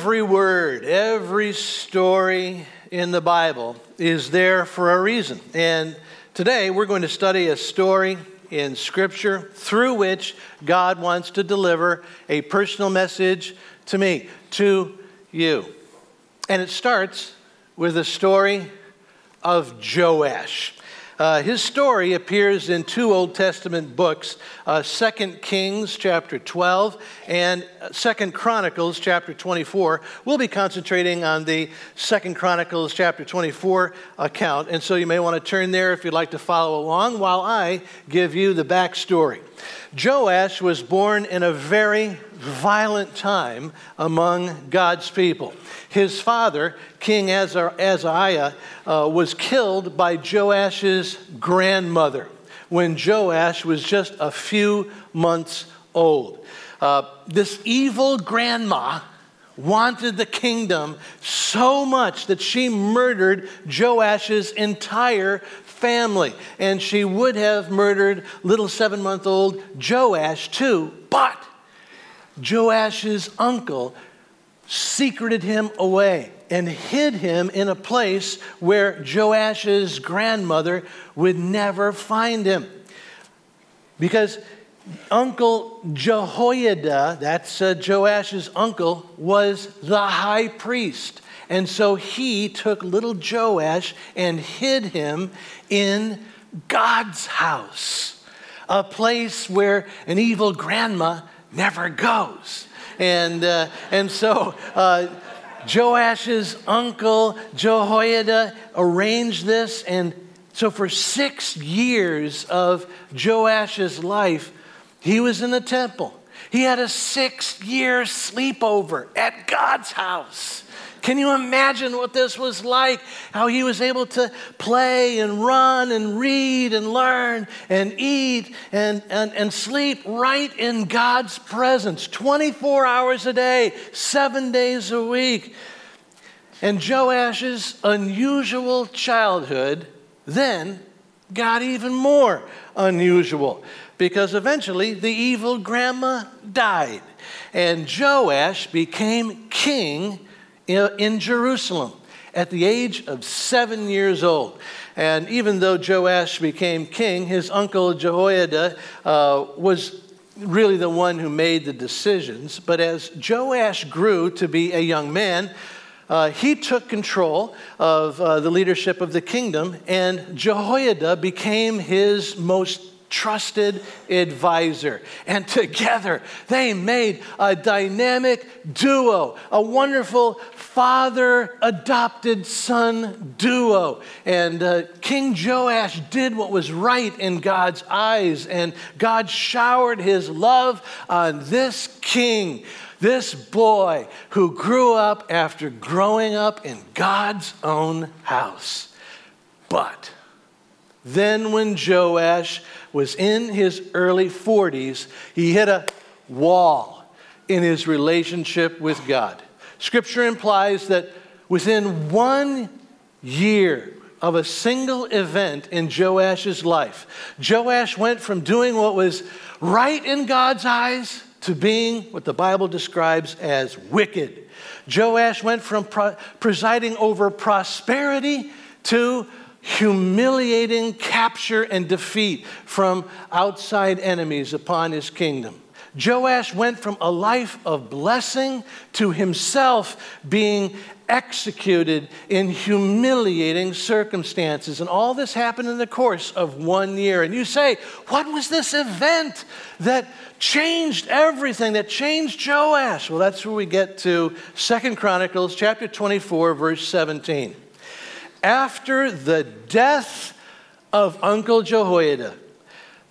Every word, every story in the Bible is there for a reason. And today we're going to study a story in Scripture through which God wants to deliver a personal message to me, to you. And it starts with the story of Joash. Uh, his story appears in two Old Testament books, uh, 2 Kings chapter 12 and 2 Chronicles chapter 24. We'll be concentrating on the 2 Chronicles chapter 24 account, and so you may want to turn there if you'd like to follow along while I give you the backstory. Joash was born in a very violent time among God's people. His father, King Azariah, uh, was killed by Joash's grandmother when Joash was just a few months old. Uh, this evil grandma wanted the kingdom so much that she murdered Joash's entire family. And she would have murdered little seven month old Joash too, but Joash's uncle secreted him away and hid him in a place where Joash's grandmother would never find him. Because Uncle Jehoiada, that's uh, Joash's uncle, was the high priest. And so he took little Joash and hid him in God's house, a place where an evil grandma never goes. And, uh, and so uh, Joash's uncle, Jehoiada, arranged this. And so for six years of Joash's life, he was in the temple. He had a six year sleepover at God's house. Can you imagine what this was like? How he was able to play and run and read and learn and eat and, and, and sleep right in God's presence 24 hours a day, seven days a week. And Joash's unusual childhood then got even more unusual because eventually the evil grandma died and Joash became king in Jerusalem at the age of seven years old. And even though Joash became king, his uncle Jehoiada uh, was really the one who made the decisions. But as Joash grew to be a young man, uh, he took control of uh, the leadership of the kingdom, and Jehoiada became his most trusted advisor. And together they made a dynamic duo, a wonderful father adopted son duo. And uh, King Joash did what was right in God's eyes, and God showered his love on this king. This boy who grew up after growing up in God's own house. But then, when Joash was in his early 40s, he hit a wall in his relationship with God. Scripture implies that within one year of a single event in Joash's life, Joash went from doing what was right in God's eyes to being what the Bible describes as wicked. Joash went from pro- presiding over prosperity to humiliating capture and defeat from outside enemies upon his kingdom. Joash went from a life of blessing to himself being executed in humiliating circumstances. And all this happened in the course of one year. And you say, what was this event that changed everything, that changed Joash? Well, that's where we get to Second Chronicles chapter 24, verse 17 after the death of Uncle Jehoiada,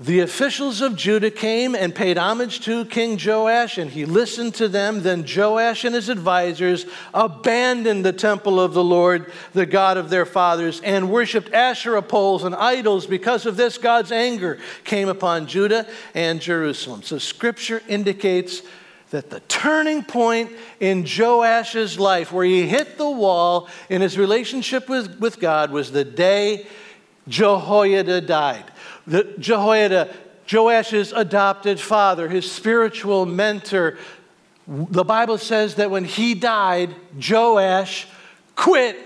the officials of Judah came and paid homage to King Joash, and he listened to them. Then Joash and his advisors abandoned the temple of the Lord, the God of their fathers, and worshiped Asherah poles and idols. Because of this, God's anger came upon Judah and Jerusalem. So, scripture indicates that the turning point in Joash's life, where he hit the wall in his relationship with, with God, was the day Jehoiada died. The, Jehoiada, Joash's adopted father, his spiritual mentor, the Bible says that when he died, Joash quit.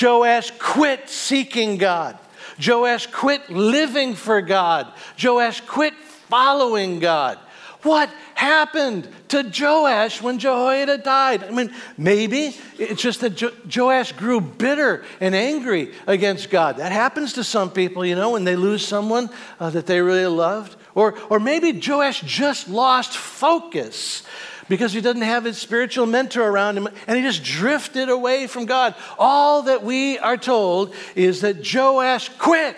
Joash quit seeking God. Joash quit living for God. Joash quit following God. What happened to Joash when Jehoiada died? I mean, maybe it's just that jo- Joash grew bitter and angry against God. That happens to some people, you know, when they lose someone uh, that they really loved. Or, or maybe Joash just lost focus because he doesn't have his spiritual mentor around him and he just drifted away from God. All that we are told is that Joash quit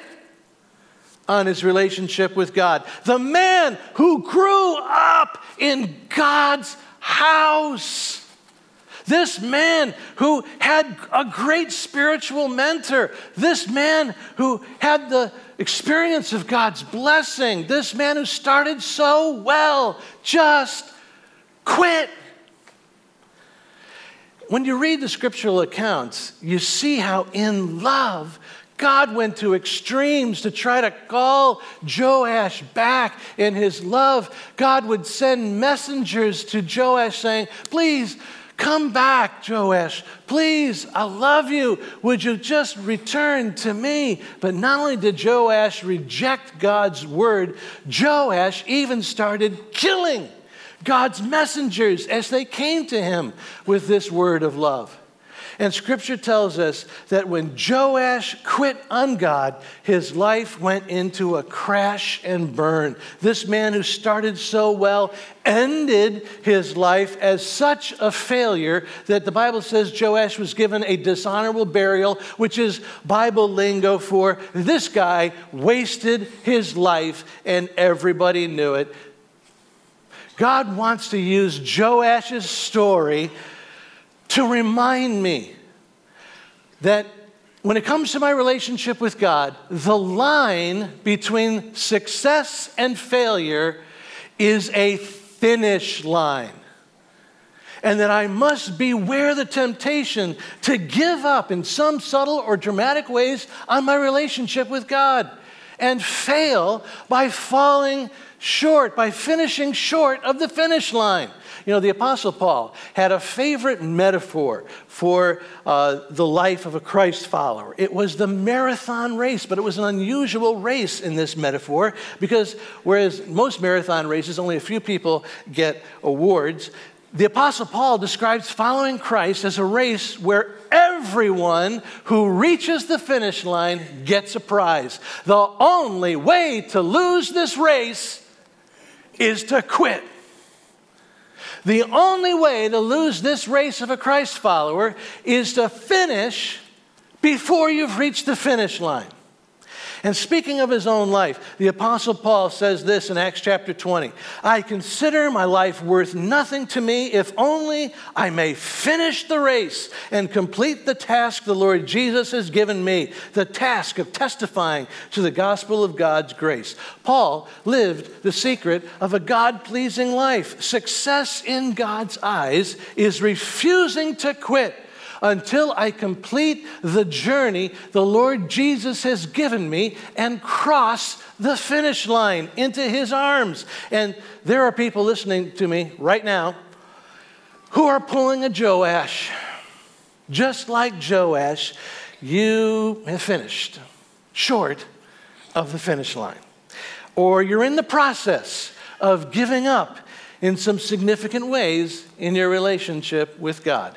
on his relationship with God. The man who grew up in God's house. This man who had a great spiritual mentor. This man who had the experience of God's blessing. This man who started so well just quit. When you read the scriptural accounts, you see how in love God went to extremes to try to call Joash back in his love. God would send messengers to Joash saying, Please come back, Joash. Please, I love you. Would you just return to me? But not only did Joash reject God's word, Joash even started killing God's messengers as they came to him with this word of love. And scripture tells us that when Joash quit on God, his life went into a crash and burn. This man who started so well ended his life as such a failure that the Bible says Joash was given a dishonorable burial, which is Bible lingo for this guy wasted his life and everybody knew it. God wants to use Joash's story to remind me that when it comes to my relationship with God, the line between success and failure is a finish line. And that I must beware the temptation to give up in some subtle or dramatic ways on my relationship with God and fail by falling short, by finishing short of the finish line. You know, the Apostle Paul had a favorite metaphor for uh, the life of a Christ follower. It was the marathon race, but it was an unusual race in this metaphor because whereas most marathon races, only a few people get awards, the Apostle Paul describes following Christ as a race where everyone who reaches the finish line gets a prize. The only way to lose this race is to quit. The only way to lose this race of a Christ follower is to finish before you've reached the finish line. And speaking of his own life, the Apostle Paul says this in Acts chapter 20 I consider my life worth nothing to me if only I may finish the race and complete the task the Lord Jesus has given me, the task of testifying to the gospel of God's grace. Paul lived the secret of a God pleasing life. Success in God's eyes is refusing to quit until I complete the journey the Lord Jesus has given me and cross the finish line into his arms. And there are people listening to me right now who are pulling a Joash. Just like Joash, you have finished short of the finish line. Or you're in the process of giving up in some significant ways in your relationship with God.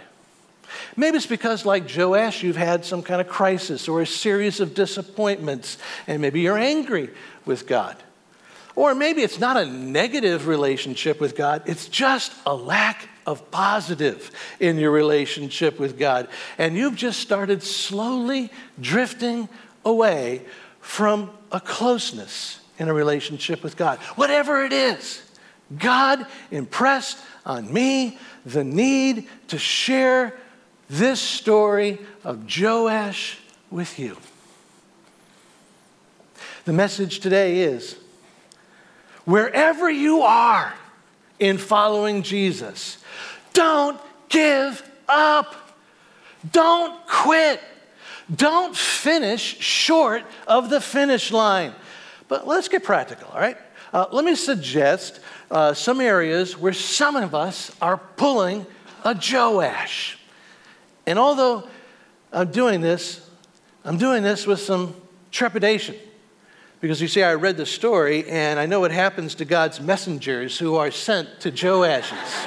Maybe it's because, like Joash, you've had some kind of crisis or a series of disappointments, and maybe you're angry with God. Or maybe it's not a negative relationship with God, it's just a lack of positive in your relationship with God. And you've just started slowly drifting away from a closeness in a relationship with God. Whatever it is, God impressed on me the need to share this story of Joash with you. The message today is wherever you are in following Jesus, don't give up. Don't quit. Don't finish short of the finish line. But let's get practical, all right? uh, let me suggest uh, some areas where some of us are pulling a Joash. And although I'm doing this, I'm doing this with some trepidation. Because you see, I read the story and I know what happens to God's messengers who are sent to Joash's.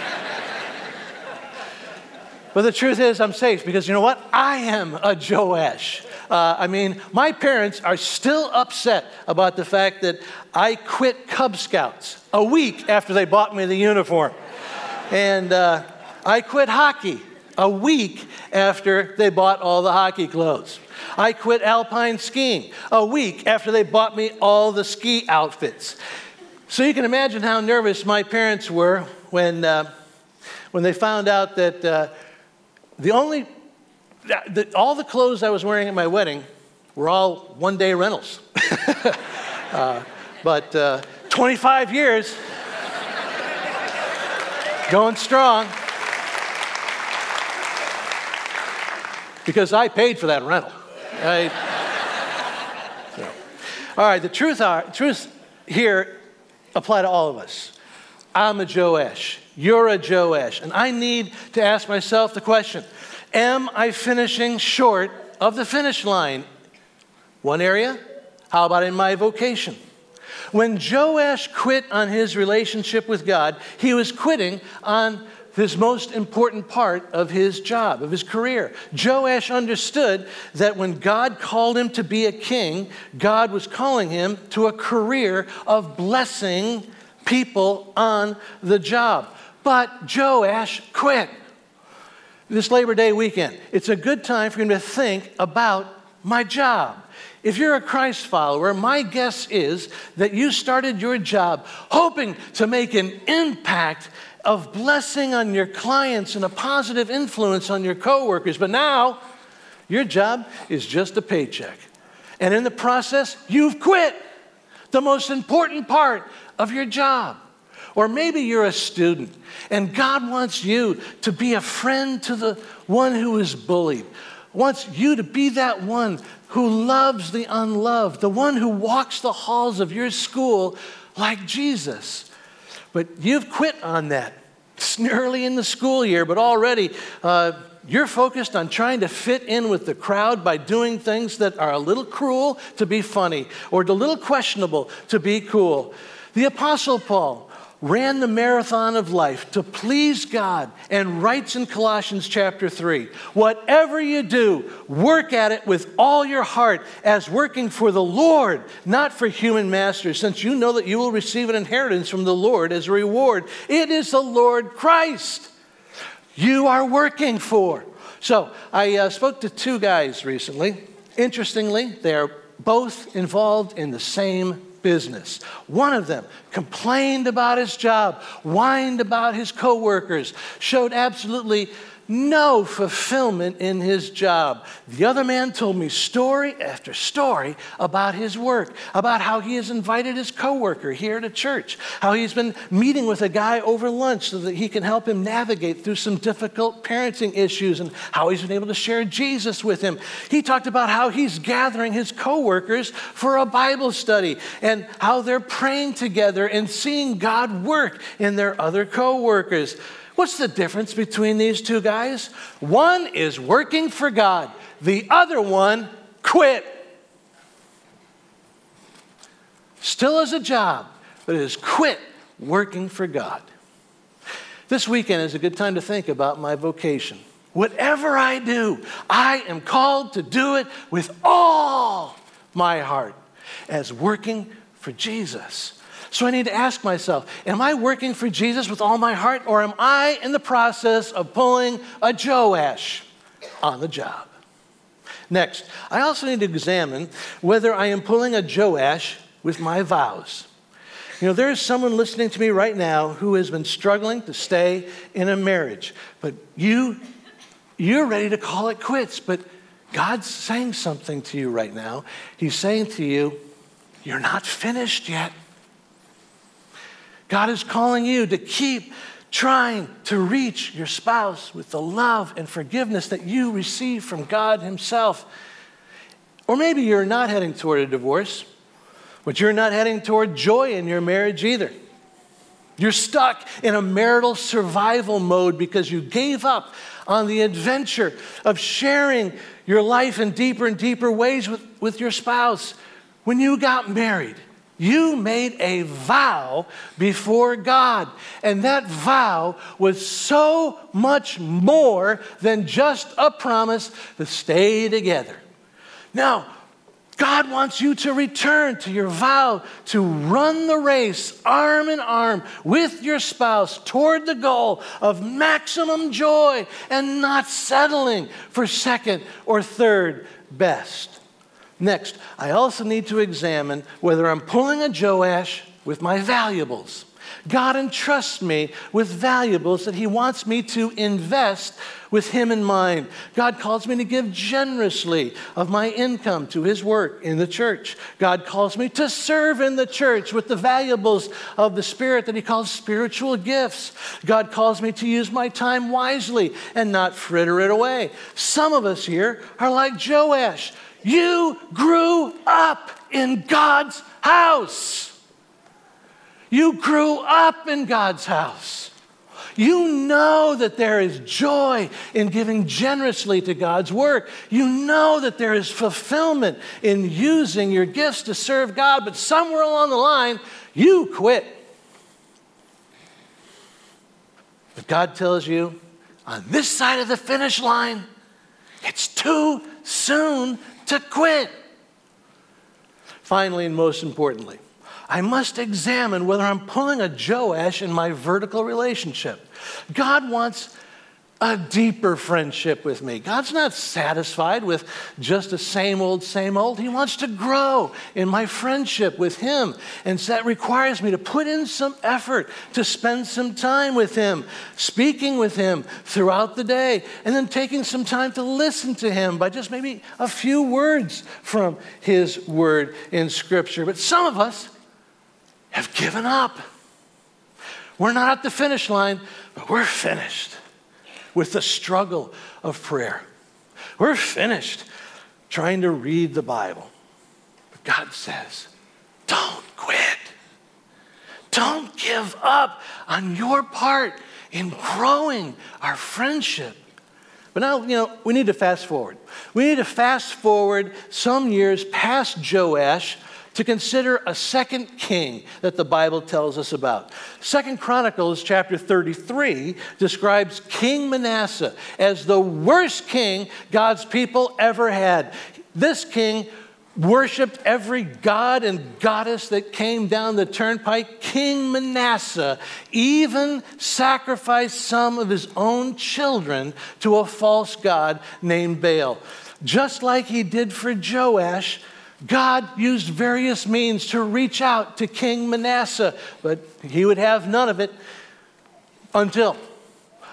but the truth is, I'm safe because you know what? I am a Joash. Uh, I mean, my parents are still upset about the fact that I quit Cub Scouts a week after they bought me the uniform. And uh, I quit hockey a week after they bought all the hockey clothes. I quit alpine skiing a week after they bought me all the ski outfits. So you can imagine how nervous my parents were when, uh, when they found out that uh, the only the, all the clothes I was wearing at my wedding were all one day rentals. uh, but uh, 25 years, going strong. Because I paid for that rental. I, so. All right, the truth, are, truth here apply to all of us. I'm a Joash. You're a Joash. And I need to ask myself the question Am I finishing short of the finish line? One area? How about in my vocation? When Joash quit on his relationship with God, he was quitting on his most important part of his job, of his career. Joash understood that when God called him to be a king, God was calling him to a career of blessing people on the job. But Joash quit this Labor Day weekend. It's a good time for him to think about my job. If you're a Christ follower, my guess is that you started your job hoping to make an impact of blessing on your clients and a positive influence on your coworkers. But now, your job is just a paycheck. And in the process, you've quit the most important part of your job. Or maybe you're a student and God wants you to be a friend to the one who is bullied, wants you to be that one who loves the unloved, the one who walks the halls of your school like Jesus. But you've quit on that. It's early in the school year, but already uh, you're focused on trying to fit in with the crowd by doing things that are a little cruel to be funny or a little questionable to be cool. The Apostle Paul ran the marathon of life to please God and writes in Colossians chapter 3 whatever you do, work at it with all your heart as working for the Lord, not for human masters, since you know that you will receive an inheritance from the Lord as a reward. It is the Lord Christ you are working for. So I uh, spoke to two guys recently. Interestingly, they are both involved in the same business. One of them complained about his job, whined about his coworkers, showed absolutely no fulfillment in his job. The other man told me story after story about his work, about how he has invited his coworker here to church, how he's been meeting with a guy over lunch so that he can help him navigate through some difficult parenting issues and how he's been able to share Jesus with him. He talked about how he's gathering his coworkers for a Bible study and how they're praying together and seeing God work in their other coworkers. What's the difference between these two guys? One is working for God, the other one quit. Still has a job, but has quit working for God. This weekend is a good time to think about my vocation. Whatever I do, I am called to do it with all my heart as working for Jesus. So I need to ask myself Am I working for Jesus with all my heart, or am I in the process of pulling a Joash on the job? Next, I also need to examine whether I am pulling a Joash with my vows. You know, there's someone listening to me right now who has been struggling to stay in a marriage, but you, you're ready to call it quits. But God's saying something to you right now. He's saying to you, You're not finished yet. God is calling you to keep trying to reach your spouse with the love and forgiveness that you receive from God Himself. Or maybe you're not heading toward a divorce, But you're not heading toward joy in your marriage either. You're stuck in a marital survival mode because you gave up on the adventure of sharing your life in deeper and deeper ways with, with your spouse. When you got married, you made a vow before God. And that vow was so much more than just a promise to stay together. Now, God wants you to return to your vow to run the race arm in arm with your spouse toward the goal of maximum joy and not settling for second or third best. Next, I also need to examine whether I'm pulling a Joash with my valuables. God entrusts me with valuables that He wants me to invest with Him in mind. God calls me to give generously of my income to His work in the church. God calls me to serve in the church with the valuables of the Spirit that He calls spiritual gifts. God calls me to use my time wisely and not fritter it away. Some of us here are like Joash. You grew up in God's house. You grew up in God's house. You know that there is joy in giving generously to God's work. You know that there is fulfillment in using your gifts to serve God, but somewhere along the line, you quit. But God tells you on this side of the finish line, it's too soon to quit. Finally, and most importantly, I must examine whether I'm pulling a Joash in my vertical relationship. God wants a deeper friendship with me. God's not satisfied with just the same old, same old. He wants to grow in my friendship with Him. And so that requires me to put in some effort to spend some time with Him, speaking with Him throughout the day, and then taking some time to listen to Him by just maybe a few words from His Word in Scripture. But some of us have given up. We're not at the finish line, but we're finished with the struggle of prayer. We're finished trying to read the Bible. But God says, don't quit. Don't give up on your part in growing our friendship. But now, you know, we need to fast forward. We need to fast forward some years past Joash to consider a second king that the Bible tells us about. Second Chronicles chapter 33 describes King Manasseh as the worst king God's people ever had. This king worshiped every god and goddess that came down the turnpike. King Manasseh even sacrificed some of his own children to a false god named Baal. Just like he did for Joash, God used various means to reach out to King Manasseh, but he would have none of it until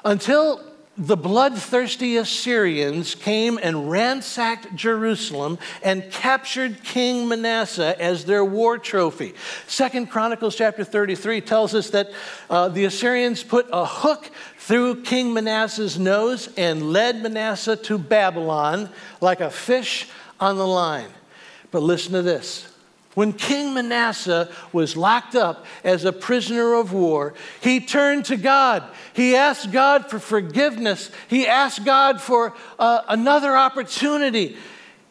until the bloodthirsty Assyrians came and ransacked Jerusalem and captured King Manasseh as their war trophy. Second Chronicles chapter 33 tells us that uh, the Assyrians put a hook through King Manasseh's nose and led Manasseh to Babylon like a fish on the line. But listen to this. When King Manasseh was locked up as a prisoner of war, he turned to God. He asked God for forgiveness. He asked God for uh, another opportunity.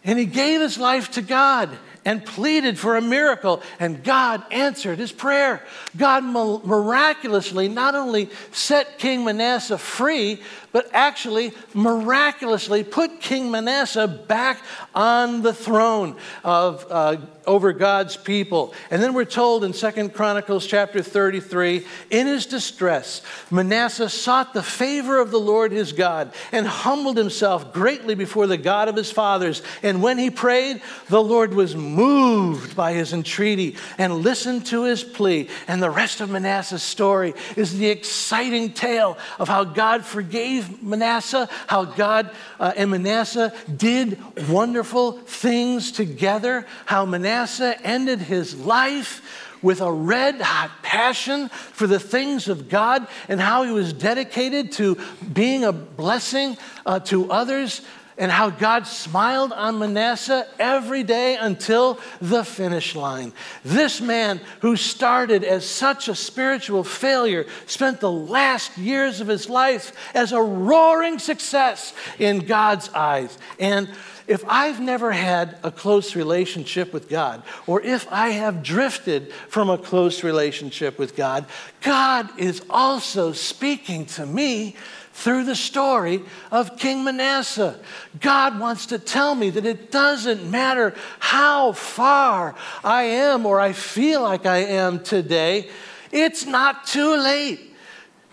And he gave his life to God and pleaded for a miracle, and God answered his prayer. God miraculously not only set King Manasseh free, but actually miraculously put King Manasseh back on the throne of, uh, over God's people. And then we're told in Second Chronicles chapter 33 in his distress, Manasseh sought the favor of the Lord his God and humbled himself greatly before the God of his fathers. And when he prayed, the Lord was moved by his entreaty and listened to his plea. And the rest of Manasseh's story is the exciting tale of how God forgave Manasseh, how God uh, and Manasseh did wonderful things together, how Manasseh ended his life with a red hot passion for the things of God and how he was dedicated to being a blessing uh, to others and how God smiled on Manasseh every day until the finish line. This man who started as such a spiritual failure spent the last years of his life as a roaring success in God's eyes. And if I've never had a close relationship with God, or if I have drifted from a close relationship with God, God is also speaking to me through the story of King Manasseh. God wants to tell me that it doesn't matter how far I am or I feel like I am today, it's not too late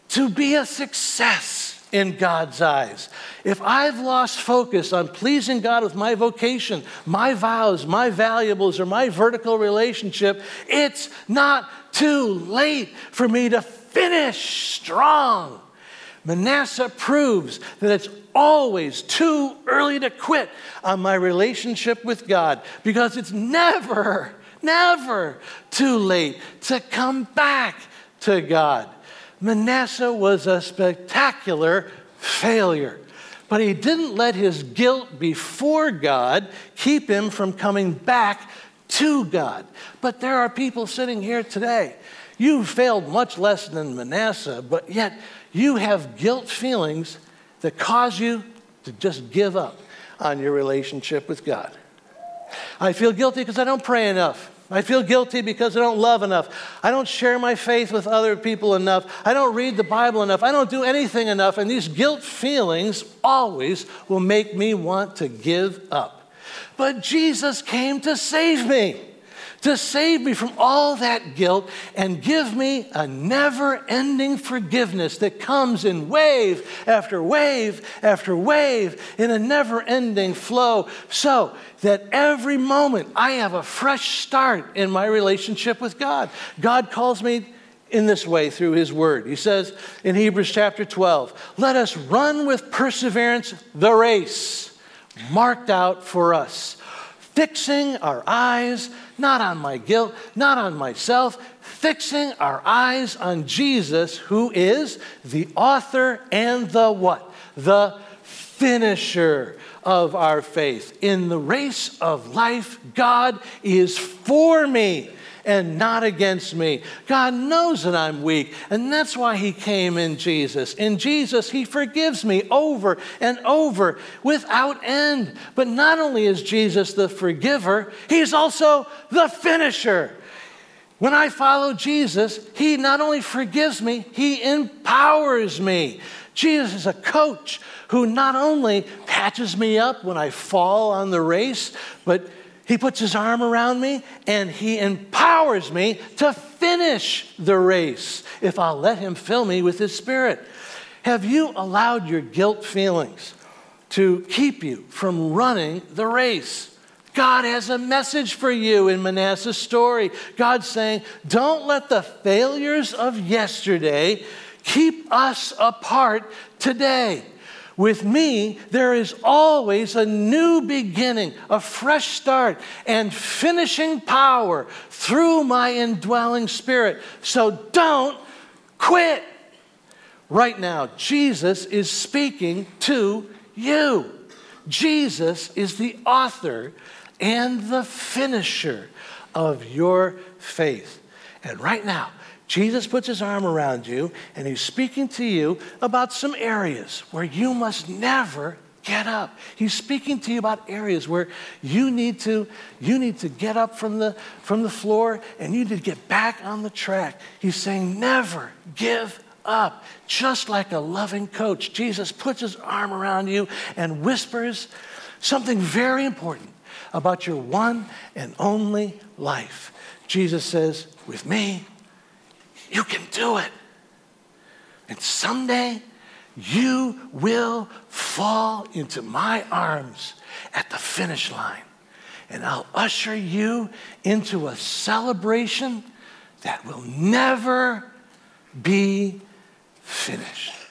to be a success in God's eyes. If I've lost focus on pleasing God with my vocation, my vows, my valuables, or my vertical relationship, it's not too late for me to finish strong Manasseh proves that it's always too early to quit on my relationship with God because it's never, never too late to come back to God. Manasseh was a spectacular failure, but he didn't let his guilt before God keep him from coming back to God. But there are people sitting here today. You failed much less than Manasseh, but yet you have guilt feelings that cause you to just give up on your relationship with God. I feel guilty because I don't pray enough. I feel guilty because I don't love enough. I don't share my faith with other people enough. I don't read the Bible enough. I don't do anything enough. And these guilt feelings always will make me want to give up. But Jesus came to save me to save me from all that guilt and give me a never ending forgiveness that comes in wave after wave after wave in a never ending flow, so that every moment I have a fresh start in my relationship with God. God calls me in this way through his word. He says in Hebrews chapter 12, let us run with perseverance the race marked out for us fixing our eyes not on my guilt, not on myself, fixing our eyes on Jesus, who is the author and the what? The finisher of our faith. In the race of life, God is for me and not against me. God knows that I'm weak, and that's why He came in Jesus. In Jesus, He forgives me over and over without end. But not only is Jesus the forgiver, He's also the finisher. When I follow Jesus, He not only forgives me, He empowers me. Jesus is a coach who not only patches me up when I fall on the race, but he puts his arm around me and he empowers me to finish the race if I'll let him fill me with his spirit. Have you allowed your guilt feelings to keep you from running the race? God has a message for you in Manasseh's story. God's saying, Don't let the failures of yesterday keep us apart today. With me, there is always a new beginning, a fresh start, and finishing power through my indwelling spirit. So don't quit. Right now, Jesus is speaking to you. Jesus is the author and the finisher of your faith. And right now, Jesus puts his arm around you and he's speaking to you about some areas where you must never get up. He's speaking to you about areas where you need to you need to get up from the from the floor and you need to get back on the track. He's saying never give up. Just like a loving coach, Jesus puts his arm around you and whispers something very important about your one and only life. Jesus says, "With me, you can do it. And someday you will fall into my arms at the finish line. And I'll usher you into a celebration that will never be finished.